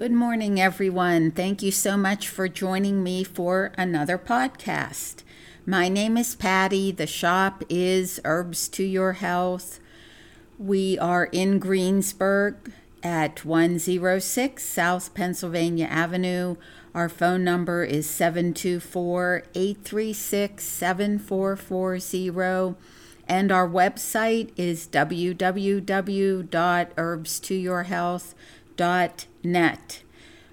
Good morning, everyone. Thank you so much for joining me for another podcast. My name is Patty. The shop is Herbs to Your Health. We are in Greensburg at 106 South Pennsylvania Avenue. Our phone number is 724 836 7440 and our website is www.herbstoyourhealth.com net.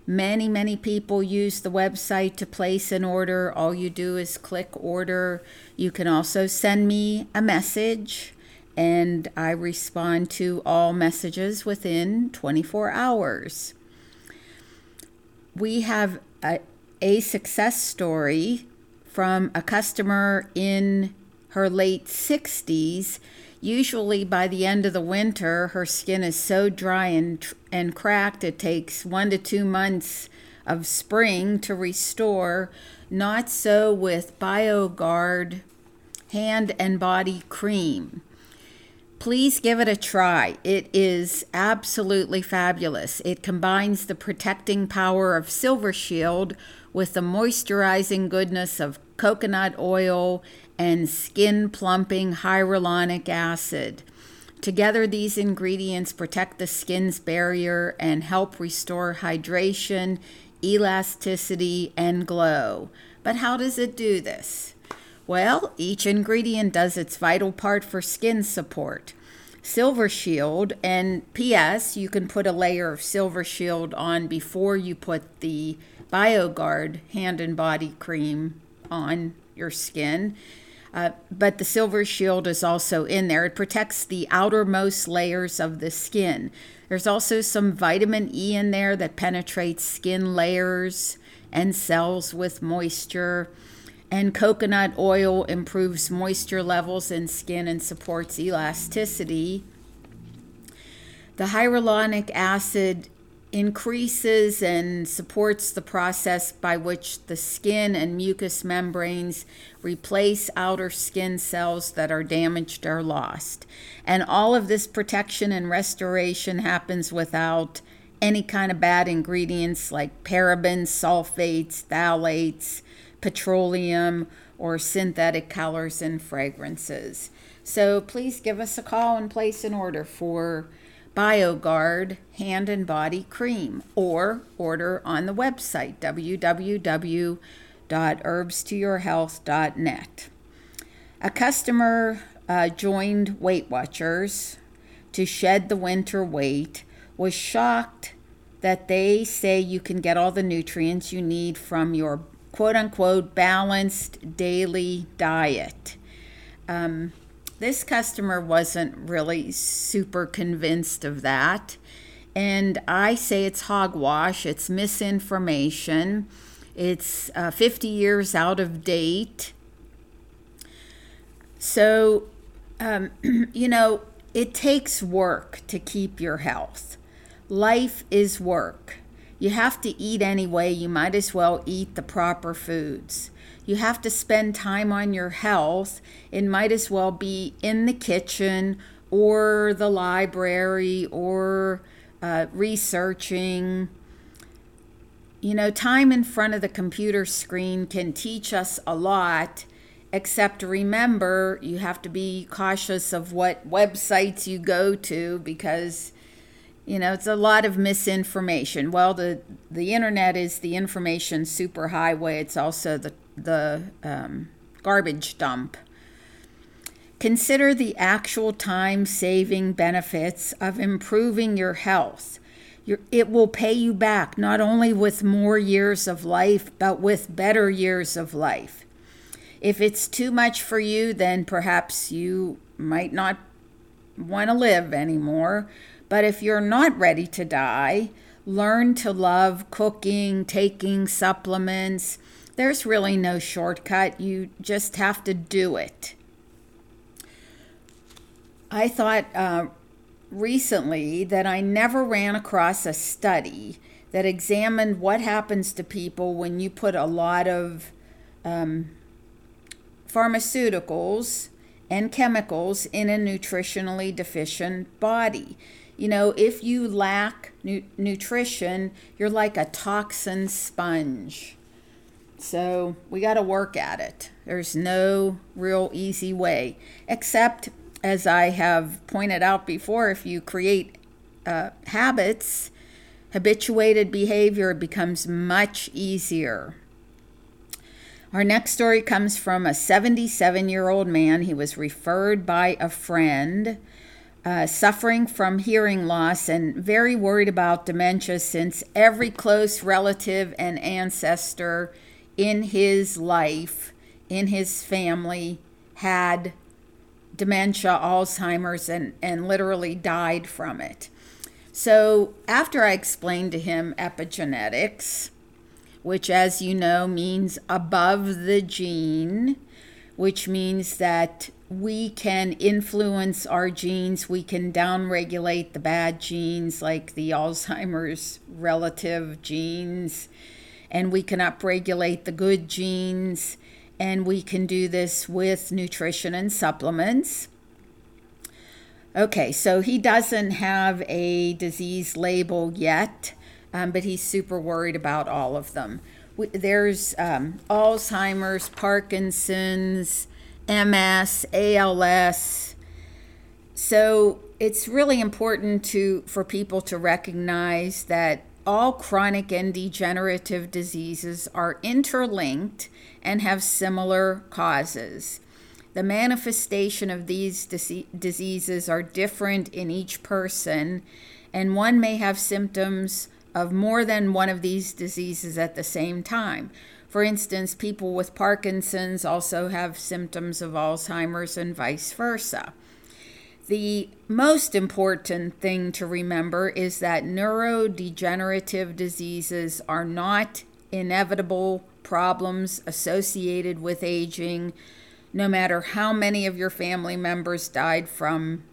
Many, many people use the website to place an order. All you do is click order. You can also send me a message, and I respond to all messages within 24 hours. We have a, a success story from a customer in her late 60s Usually, by the end of the winter, her skin is so dry and, and cracked it takes one to two months of spring to restore. Not so with BioGuard hand and body cream. Please give it a try. It is absolutely fabulous. It combines the protecting power of Silver Shield with the moisturizing goodness of coconut oil and skin plumping hyaluronic acid. Together, these ingredients protect the skin's barrier and help restore hydration, elasticity, and glow. But how does it do this? Well, each ingredient does its vital part for skin support. Silver Shield, and P.S., you can put a layer of Silver Shield on before you put the BioGuard hand and body cream on your skin. Uh, but the silver shield is also in there. It protects the outermost layers of the skin. There's also some vitamin E in there that penetrates skin layers and cells with moisture. And coconut oil improves moisture levels in skin and supports elasticity. The hyaluronic acid increases and supports the process by which the skin and mucous membranes replace outer skin cells that are damaged or lost. And all of this protection and restoration happens without any kind of bad ingredients like parabens, sulfates, phthalates, petroleum, or synthetic colors and fragrances. So please give us a call and place an order for BioGuard Hand and Body Cream or order on the website www.herbstoyourhealth.net. A customer uh, joined Weight Watchers to shed the winter weight was shocked that they say you can get all the nutrients you need from your quote unquote balanced daily diet. Um, this customer wasn't really super convinced of that. And I say it's hogwash, it's misinformation, it's uh, 50 years out of date. So, um, you know, it takes work to keep your health. Life is work. You have to eat anyway, you might as well eat the proper foods you have to spend time on your health. It might as well be in the kitchen or the library or uh, researching. You know, time in front of the computer screen can teach us a lot, except remember you have to be cautious of what websites you go to because you know it's a lot of misinformation well the the internet is the information superhighway it's also the the um, garbage dump. Consider the actual time saving benefits of improving your health. Your, it will pay you back not only with more years of life, but with better years of life. If it's too much for you, then perhaps you might not want to live anymore. But if you're not ready to die, learn to love cooking, taking supplements, there's really no shortcut. You just have to do it. I thought uh, recently that I never ran across a study that examined what happens to people when you put a lot of um, pharmaceuticals and chemicals in a nutritionally deficient body. You know, if you lack nu- nutrition, you're like a toxin sponge. So we got to work at it. There's no real easy way, except as I have pointed out before, if you create uh, habits, habituated behavior becomes much easier. Our next story comes from a 77 year old man. He was referred by a friend. Uh, suffering from hearing loss and very worried about dementia since every close relative and ancestor in his life, in his family, had dementia, Alzheimer's, and, and literally died from it. So, after I explained to him epigenetics, which, as you know, means above the gene, which means that we can influence our genes, we can downregulate the bad genes like the Alzheimer's relative genes, and we can upregulate the good genes and we can do this with nutrition and supplements. Okay, so he doesn't have a disease label yet, um, but he's super worried about all of them. There's um, Alzheimer's, Parkinson's, MS, ALS. So it's really important to for people to recognize that all chronic and degenerative diseases are interlinked and have similar causes. The manifestation of these diseases are different in each person, and one may have symptoms of more than one of these diseases at the same time. For instance, people with Parkinson's also have symptoms of Alzheimer's and vice versa. The most important thing to remember is that neurodegenerative diseases are not inevitable problems associated with aging, no matter how many of your family members died from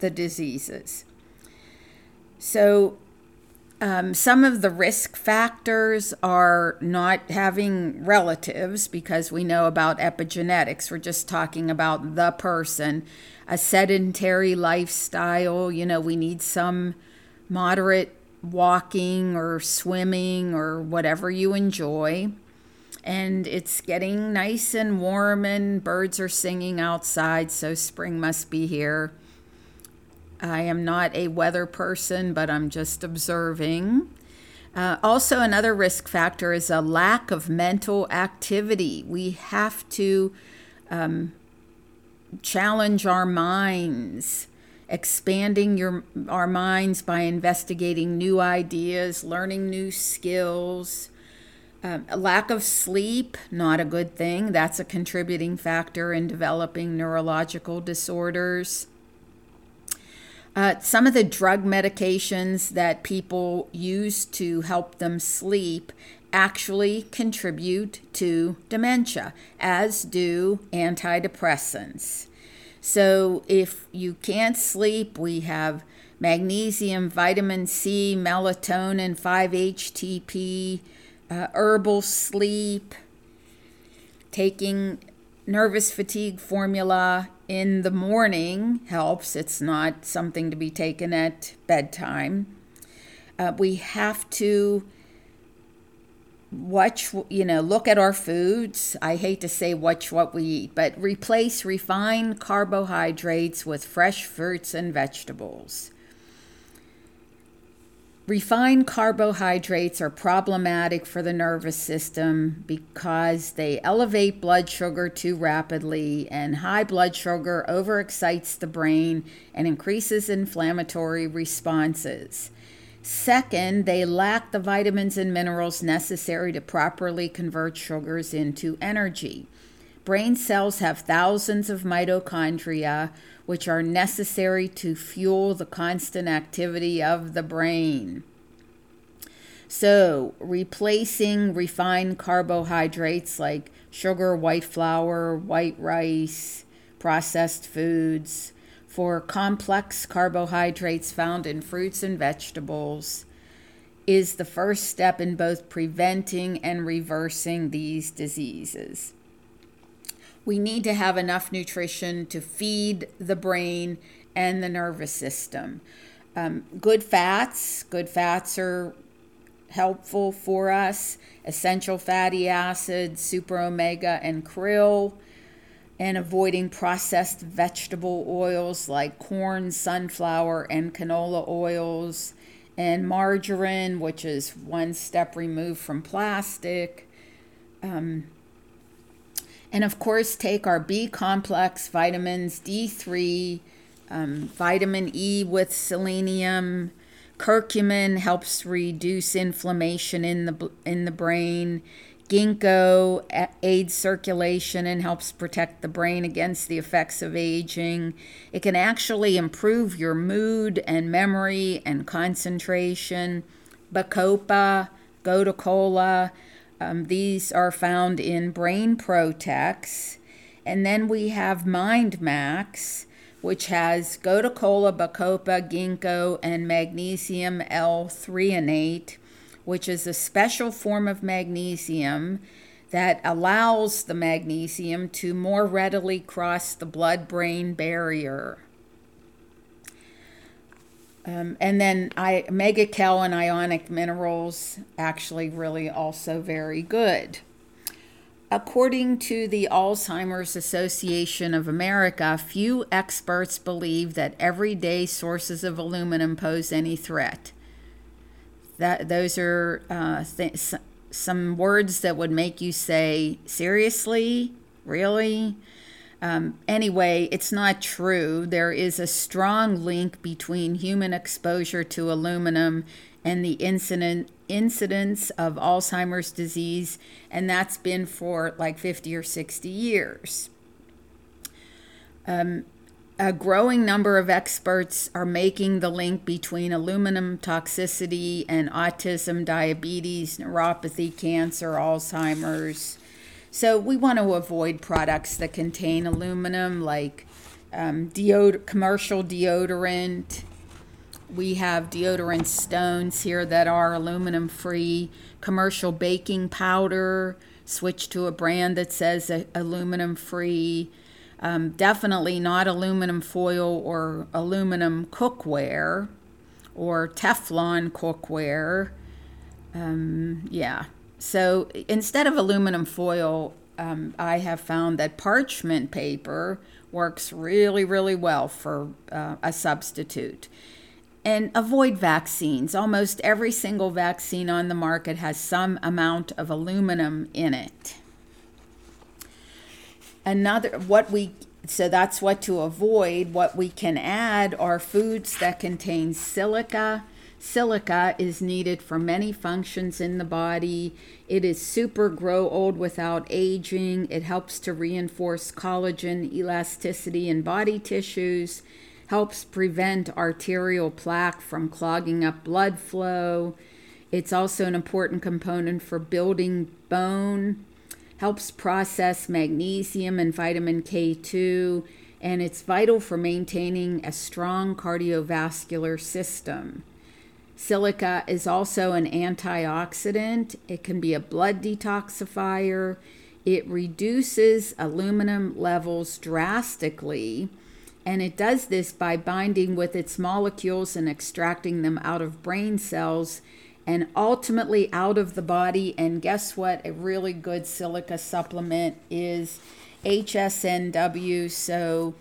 the diseases. So, um, some of the risk factors are not having relatives because we know about epigenetics. We're just talking about the person. A sedentary lifestyle, you know, we need some moderate walking or swimming or whatever you enjoy. And it's getting nice and warm, and birds are singing outside, so spring must be here. I am not a weather person, but I'm just observing. Uh, also, another risk factor is a lack of mental activity. We have to um, challenge our minds, expanding your our minds by investigating new ideas, learning new skills. Um, a lack of sleep, not a good thing. That's a contributing factor in developing neurological disorders. Uh, some of the drug medications that people use to help them sleep actually contribute to dementia, as do antidepressants. So, if you can't sleep, we have magnesium, vitamin C, melatonin, 5-HTP, uh, herbal sleep, taking nervous fatigue formula in the morning helps. It's not something to be taken at bedtime. Uh, we have to watch, you know, look at our foods. I hate to say watch what we eat, but replace refined carbohydrates with fresh fruits and vegetables. Refined carbohydrates are problematic for the nervous system because they elevate blood sugar too rapidly, and high blood sugar overexcites the brain and increases inflammatory responses. Second, they lack the vitamins and minerals necessary to properly convert sugars into energy. Brain cells have thousands of mitochondria, which are necessary to fuel the constant activity of the brain. So, replacing refined carbohydrates like sugar, white flour, white rice, processed foods for complex carbohydrates found in fruits and vegetables is the first step in both preventing and reversing these diseases we need to have enough nutrition to feed the brain and the nervous system. um, good fats. Good fats are helpful for us. Essential fatty acids, super omega, and krill. And avoiding processed vegetable oils like corn, sunflower, and canola oils. And margarine, which is one step removed from plastic. Um, and of course, take our B complex vitamins, D3, um, vitamin E with selenium. Curcumin helps reduce inflammation in the in the brain. Ginkgo aids circulation and helps protect the brain against the effects of aging. It can actually improve your mood and memory and concentration. Bacopa, Gotu Kola, um, these are found in Brain Protex. And then we have Mind Max, which has Gotu Kola, Bacopa, Ginkgo, and magnesium L-threonate, which is a special form of magnesium that allows the magnesium to more readily cross the blood brain barrier. Um, and then I, mega Mega-Chel and ionic minerals actually really also very good. According to the Alzheimer's Association of America, few experts believe that everyday sources of aluminum pose any threat. That those are uh, th- some words that would make you say, "Seriously, really?" Um, anyway, it's not true. There is a strong link between human exposure to aluminum and the incident incidence of Alzheimer's disease, and that's been for like 50 or 60 years. Um, a growing number of experts are making the link between aluminum toxicity and autism, diabetes, neuropathy, cancer, Alzheimer's. So we want to avoid products that contain aluminum, like um, deod- commercial deodorant, we have deodorant stones here that are aluminum free, commercial baking powder, switch to a brand that says aluminum free. Um, definitely not aluminum foil or aluminum cookware or Teflon cookware. Um, yeah. So instead of aluminum foil, um, I have found that parchment paper works really, really well for uh, a substitute and avoid vaccines. Almost every single vaccine on the market has some amount of aluminum in it. Another, what we, so that's what to avoid. What we can add are foods that contain silica. Silica is needed for many functions in the body. It is super grow old without aging. It helps to reinforce collagen elasticity in body tissues helps prevent arterial plaque from clogging up blood flow. It's also an important component for building bone, helps process magnesium and vitamin K2, and it's vital for maintaining a strong cardiovascular system. Silica is also an antioxidant. It can be a blood detoxifier. It reduces aluminum levels drastically and it does this by binding with its molecules and extracting them out of brain cells and ultimately out of the body. And guess what? A really good silica supplement is HSNW. So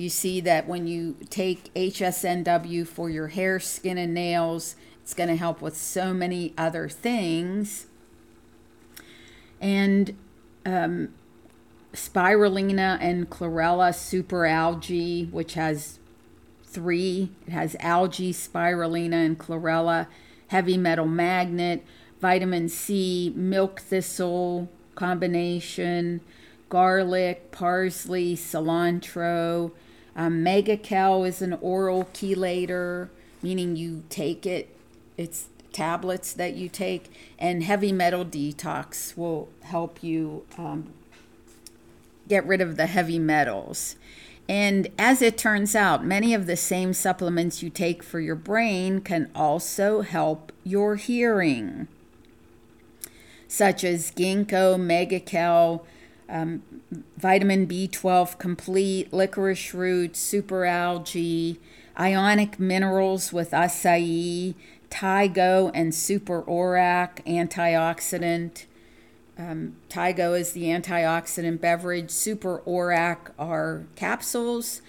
you see that when you take HSNW for your hair, skin, and nails, it's going to help with so many other things. And um, spirulina and chlorella superalgae, which has three. It has algae, spirulina, and chlorella, heavy metal magnet, vitamin C, milk thistle combination, garlic, parsley, cilantro. Um, Mega-Chel is an oral chelator, meaning you take it, it's tablets that you take, and heavy metal detox will help you um, get rid of the heavy metals. And as it turns out, many of the same supplements you take for your brain can also help your hearing, such as ginkgo, Mega-Chel, um, vitamin B12 complete, licorice root, super algae, ionic minerals with acai, Thai-Go and Super ORAC antioxidant. Um, Thai-Go is the antioxidant beverage. Super ORAC are capsules,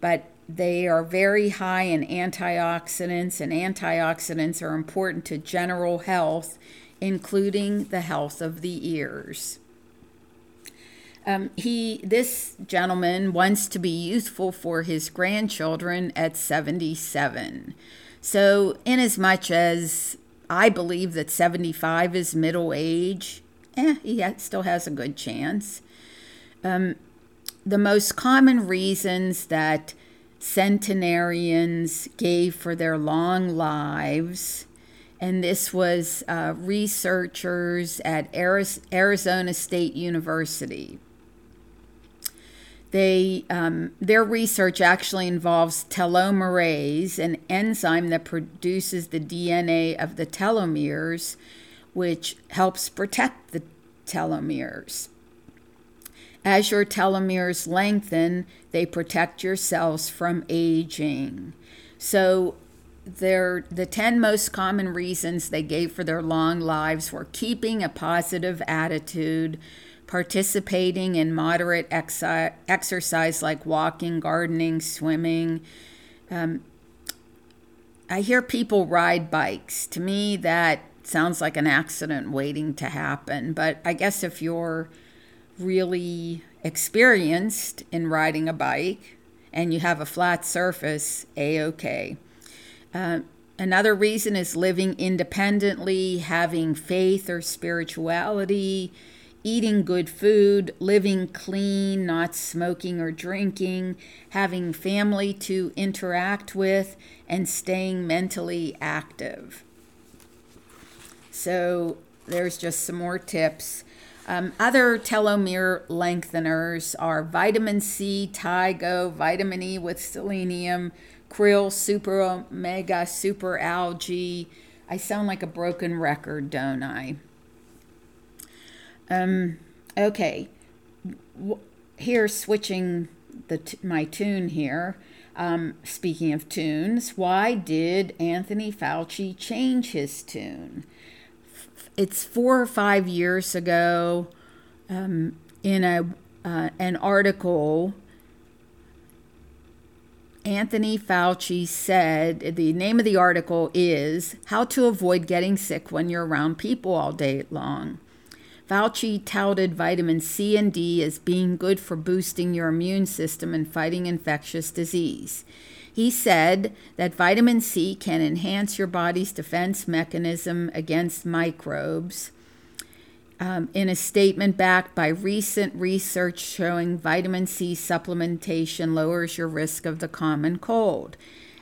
but they are very high in antioxidants, and antioxidants are important to general health, including the health of the ears. Um, he, this gentleman, wants to be useful for his grandchildren at 77. So, inasmuch as I believe that 75 is middle age, eh, he still has a good chance. Um, the most common reasons that centenarians gave for their long lives, and this was uh, researchers at Arizona State University. They, um, their research actually involves telomerase, an enzyme that produces the DNA of the telomeres, which helps protect the telomeres. As your telomeres lengthen, they protect your cells from aging. So, their, the 10 most common reasons they gave for their long lives were keeping a positive attitude, participating in moderate exi- exercise like walking, gardening, swimming. Um, I hear people ride bikes. To me, that sounds like an accident waiting to happen. But I guess if you're really experienced in riding a bike and you have a flat surface, a okay. Uh, another reason is living independently, having faith or spirituality, eating good food, living clean, not smoking or drinking, having family to interact with, and staying mentally active. So, there's just some more tips. Um, other telomere lengtheners are vitamin C, Thai-Go, vitamin E with selenium, krill, super omega, super algae. I sound like a broken record, don't I? Um, okay, here switching the t- my tune here. Um, speaking of tunes, why did Anthony Fauci change his tune? It's four or five years ago um, in a uh, an article. Anthony Fauci said the name of the article is How to Avoid Getting Sick When You're Around People All Day Long. Fauci touted vitamin C and D as being good for boosting your immune system and fighting infectious disease. He said that vitamin C can enhance your body's defense mechanism against microbes. Um, in a statement backed by recent research showing vitamin C supplementation lowers your risk of the common cold.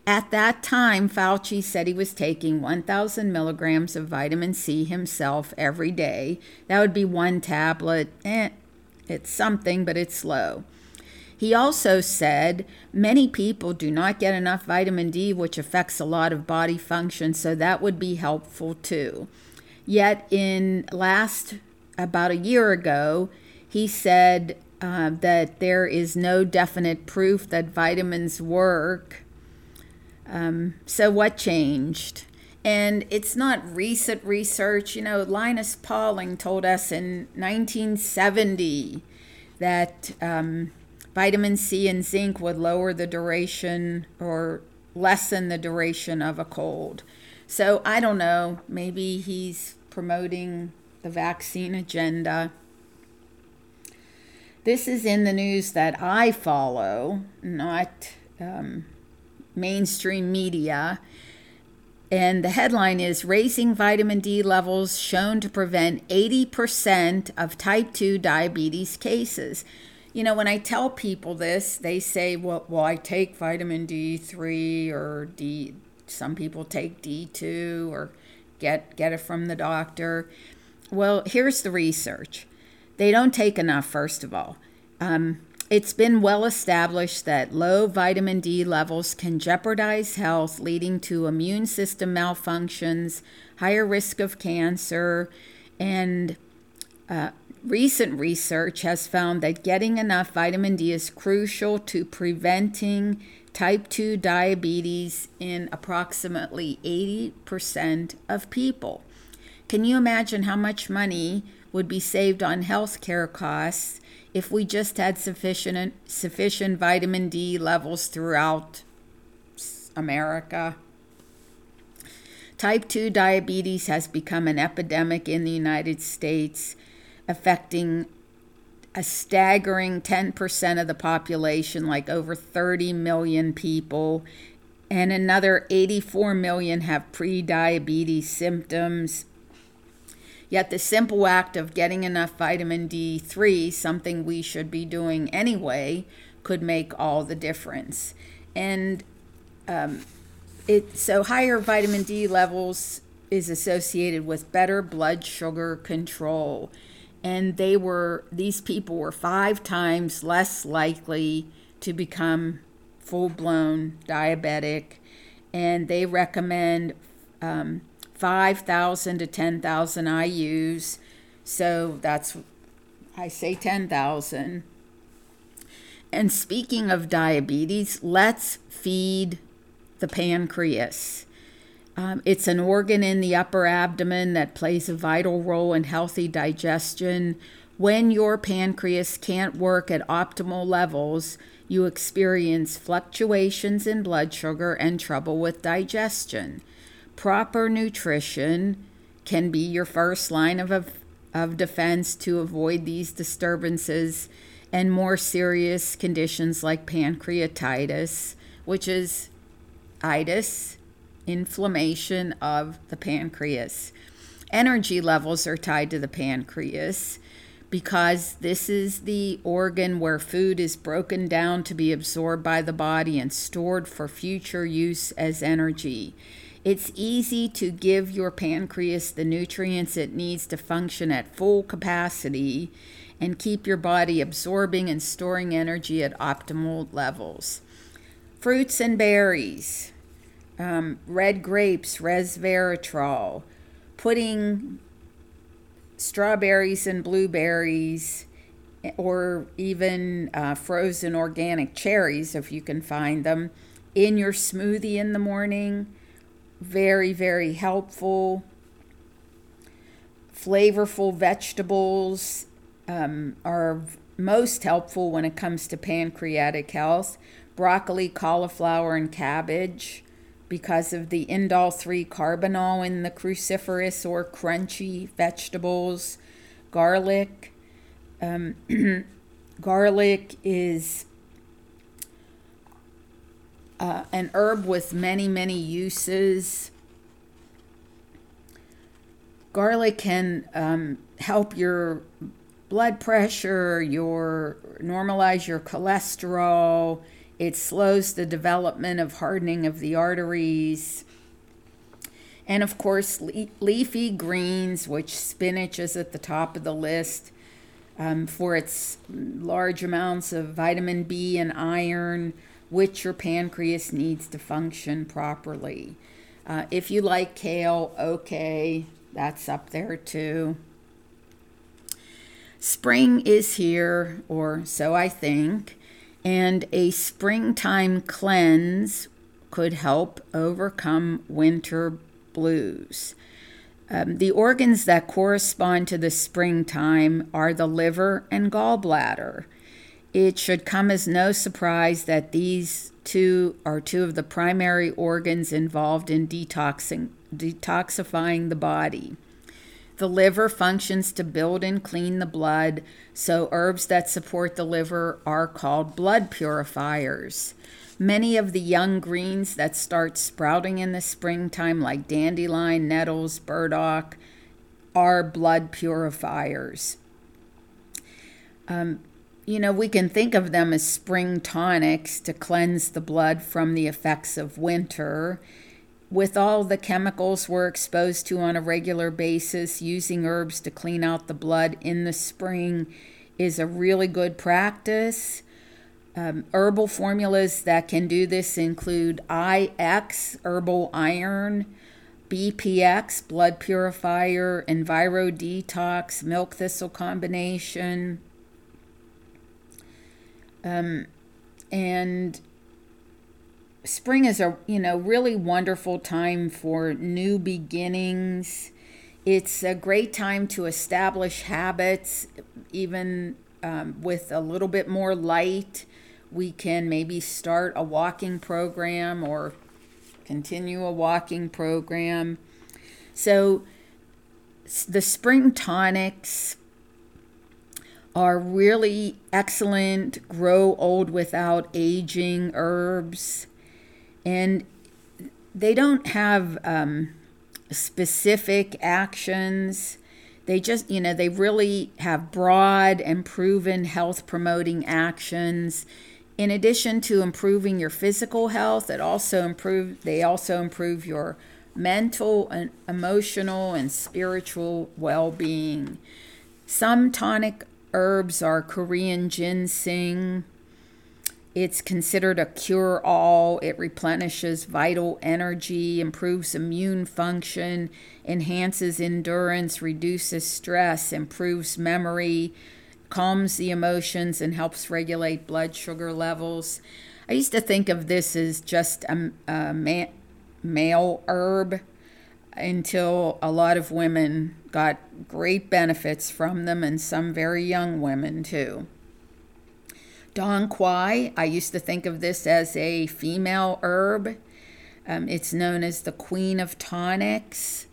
At that time, Fauci said he was taking 1,000 milligrams of vitamin C himself every day. That would be one tablet. Eh, it's something, but it's low. He also said many people do not get enough vitamin D, which affects a lot of body function, so that would be helpful too. Yet, in last about a year ago, he said uh, that there is no definite proof that vitamins work um, so, what changed? And it's not recent research. You know, Linus Pauling told us in 1970 that um, vitamin C and zinc would lower the duration or lessen the duration of a cold. So, I don't know. Maybe he's promoting the vaccine agenda. This is in the news that I follow, not. Um, mainstream media. And the headline is Raising Vitamin D Levels Shown to Prevent 80% of Type 2 Diabetes Cases. You know, when I tell people this, they say, well, well I take vitamin D3 or D, some people take D2 or get, get it from the doctor. Well, here's the research. They don't take enough, first of all. Um, it's been well established that low vitamin D levels can jeopardize health, leading to immune system malfunctions, higher risk of cancer, and uh, recent research has found that getting enough vitamin D is crucial to preventing type 2 diabetes in approximately 80% of people. Can you imagine how much money would be saved on health care costs if we just had sufficient sufficient vitamin D levels throughout America? Type 2 diabetes has become an epidemic in the United States, affecting a staggering 10% of the population, like over 30 million people, and another 84 million have pre-diabetes symptoms. Yet the simple act of getting enough vitamin D3, something we should be doing anyway, could make all the difference. And um, it so higher vitamin D levels is associated with better blood sugar control and they were these people were five times less likely to become full-blown diabetic and they recommend um, 5000 to 10000 ius so that's i say 10000 and speaking of diabetes let's feed the pancreas um, it's an organ in the upper abdomen that plays a vital role in healthy digestion. When your pancreas can't work at optimal levels, you experience fluctuations in blood sugar and trouble with digestion. Proper nutrition can be your first line of, of, of defense to avoid these disturbances and more serious conditions like pancreatitis, which is itis inflammation of the pancreas. Energy levels are tied to the pancreas because this is the organ where food is broken down to be absorbed by the body and stored for future use as energy. It's easy to give your pancreas the nutrients it needs to function at full capacity and keep your body absorbing and storing energy at optimal levels. Fruits and berries um, red grapes, resveratrol, putting strawberries and blueberries, or even uh, frozen organic cherries, if you can find them, in your smoothie in the morning. Very, very helpful. Flavorful vegetables um, are most helpful when it comes to pancreatic health. Broccoli, cauliflower, and cabbage because of the indole 3 carbinol in the cruciferous or crunchy vegetables. Garlic. Um, garlic is uh, an herb with many, many uses. Garlic can um, help your blood pressure, your normalize your cholesterol it slows the development of hardening of the arteries. And of course, le- leafy greens, which spinach is at the top of the list um, for its large amounts of vitamin B and iron, which your pancreas needs to function properly. Uh, if you like kale, okay, that's up there too. Spring is here, or so I think and a springtime cleanse could help overcome winter blues. Um, the organs that correspond to the springtime are the liver and gallbladder. It should come as no surprise that these two are two of the primary organs involved in detoxing, detoxifying the body. The liver functions to build and clean the blood, so herbs that support the liver are called blood purifiers. Many of the young greens that start sprouting in the springtime, like dandelion, nettles, burdock, are blood purifiers. Um, you know, we can think of them as spring tonics to cleanse the blood from the effects of winter with all the chemicals we're exposed to on a regular basis, using herbs to clean out the blood in the spring is a really good practice. Um, herbal formulas that can do this include IX, herbal iron, BPX, blood purifier, Enviro detox, milk thistle combination. Um, and spring is a you know really wonderful time for new beginnings. It's a great time to establish habits, even um, with a little bit more light. We can maybe start a walking program or continue a walking program. So, the spring tonics are really excellent, grow old without aging herbs. And they don't have um, specific actions. They just, you know, they really have broad and proven health promoting actions. In addition to improving your physical health, it also improve they also improve your mental and emotional and spiritual well-being. Some tonic herbs are Korean ginseng, it's considered a cure all. It replenishes vital energy, improves immune function, enhances endurance, reduces stress, improves memory, calms the emotions, and helps regulate blood sugar levels. I used to think of this as just a, a ma- male herb until a lot of women got great benefits from them, and some very young women too. Dong Quai, I used to think of this as a female herb. Um, it's known as the queen of tonics,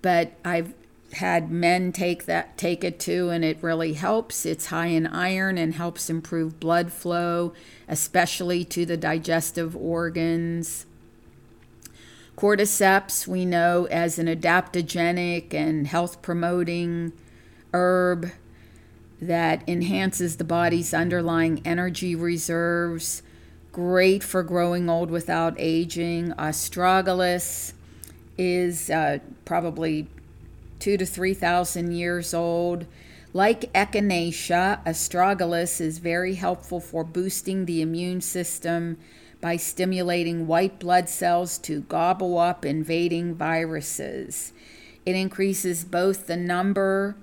but I've had men take that take it too and it really helps it's high in iron and helps improve blood flow especially to the digestive organs cordyceps we know as an adaptogenic and health promoting herb that enhances the body's underlying energy reserves. Great for growing old without aging. Astragalus is uh, probably two to three thousand years old. Like Echinacea, astragalus is very helpful for boosting the immune system by stimulating white blood cells to gobble up invading viruses. It increases both the number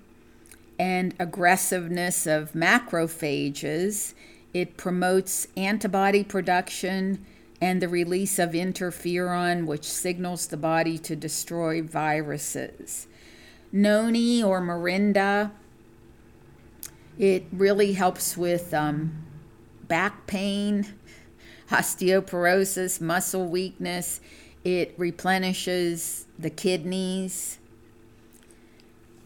and aggressiveness of macrophages. It promotes antibody production and the release of interferon, which signals the body to destroy viruses. Noni or Morinda, it really helps with um, back pain, osteoporosis, muscle weakness. It replenishes the kidneys.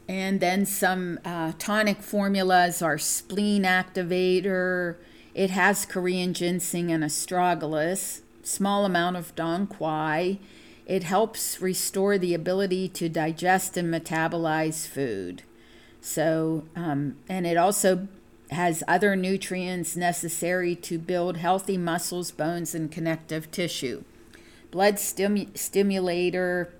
And then some uh, tonic formulas are spleen activator. It has Korean ginseng and astragalus, small amount of dong quai. It helps restore the ability to digest and metabolize food. So, um, and it also has other nutrients necessary to build healthy muscles, bones, and connective tissue. Blood stimu- stimulator,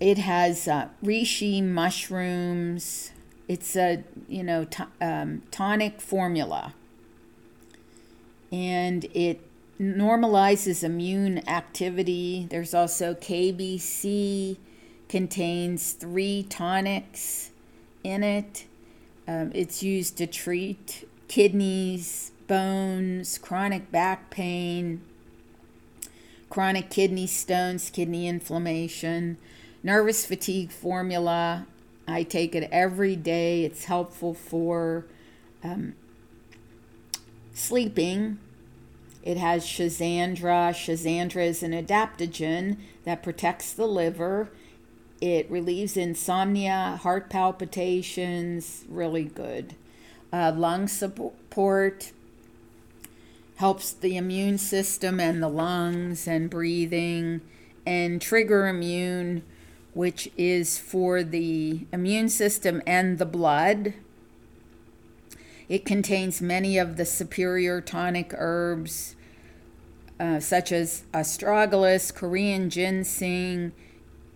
it has uh, reishi mushrooms. It's a you know t- um, tonic formula, and it normalizes immune activity. There's also KBC, contains three tonics in it. Um, it's used to treat kidneys, bones, chronic back pain, chronic kidney stones, kidney inflammation nervous fatigue formula. I take it every day. It's helpful for um, sleeping. It has Schizandra. Schizandra is an adaptogen that protects the liver. It relieves insomnia, heart palpitations, really good. Uh, lung support helps the immune system and the lungs and breathing. And trigger immune which is for the immune system and the blood. It contains many of the superior tonic herbs, uh, such as astragalus, Korean ginseng,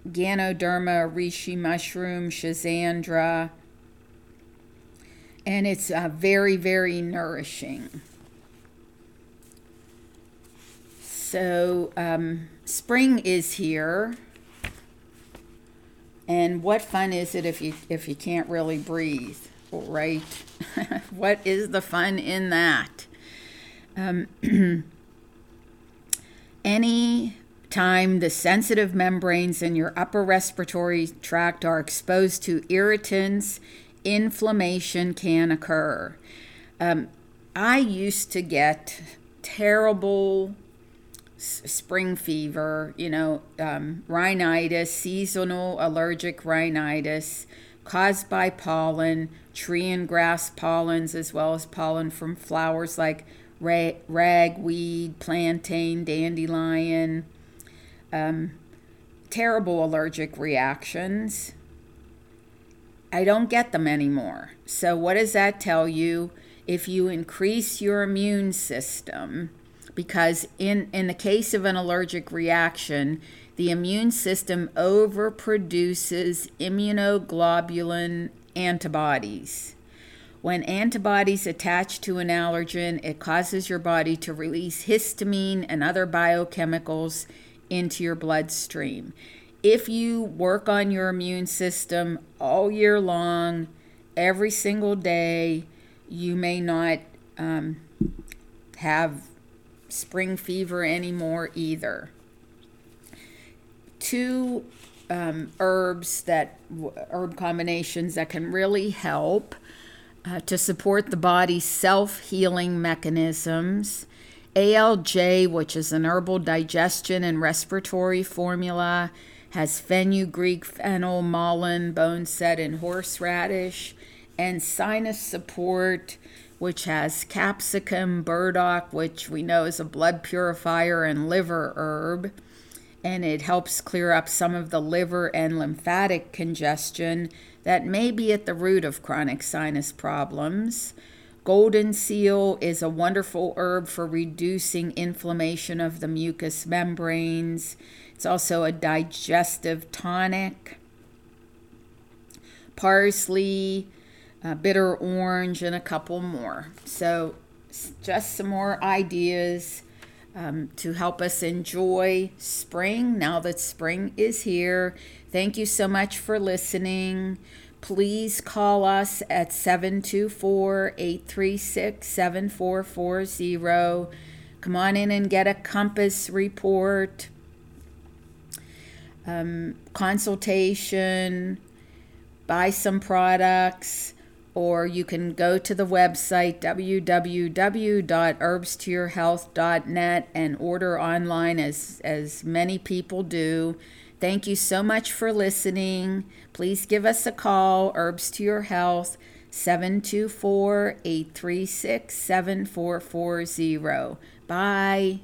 Ganoderma, reishi mushroom, schizandra, and it's uh, very, very nourishing. So, um, spring is here. And what fun is it if you if you can't really breathe, right? what is the fun in that? Um, Any time the sensitive membranes in your upper respiratory tract are exposed to irritants, inflammation can occur. Um, I used to get terrible spring fever, you know, um, rhinitis, seasonal allergic rhinitis caused by pollen, tree and grass pollens, as well as pollen from flowers like ragweed, plantain, dandelion. Um, terrible allergic reactions. I don't get them anymore. So, what does that tell you? If you increase your immune system, because in, in the case of an allergic reaction, the immune system overproduces immunoglobulin antibodies. When antibodies attach to an allergen, it causes your body to release histamine and other biochemicals into your bloodstream. If you work on your immune system all year long, every single day, you may not um, have spring fever anymore either. Two um, herbs that herb combinations that can really help uh, to support the body's self healing mechanisms. ALJ, which is an herbal digestion and respiratory formula, has fenugreek, fennel, mullein, boneset, and horseradish, and sinus support which has capsicum, burdock, which we know is a blood purifier and liver herb, and it helps clear up some of the liver and lymphatic congestion that may be at the root of chronic sinus problems. Golden seal is a wonderful herb for reducing inflammation of the mucous membranes. It's also a digestive tonic. Parsley, uh, bitter orange, and a couple more. So, just some more ideas um, to help us enjoy spring now that spring is here. Thank you so much for listening. Please call us at 724 836 7440. Come on in and get a compass report, um, consultation, buy some products or you can go to the website www.herbstoyourhealth.net and order online as, as many people do. Thank you so much for listening. Please give us a call, Herbs to Your Health, 724 836 7440. Bye.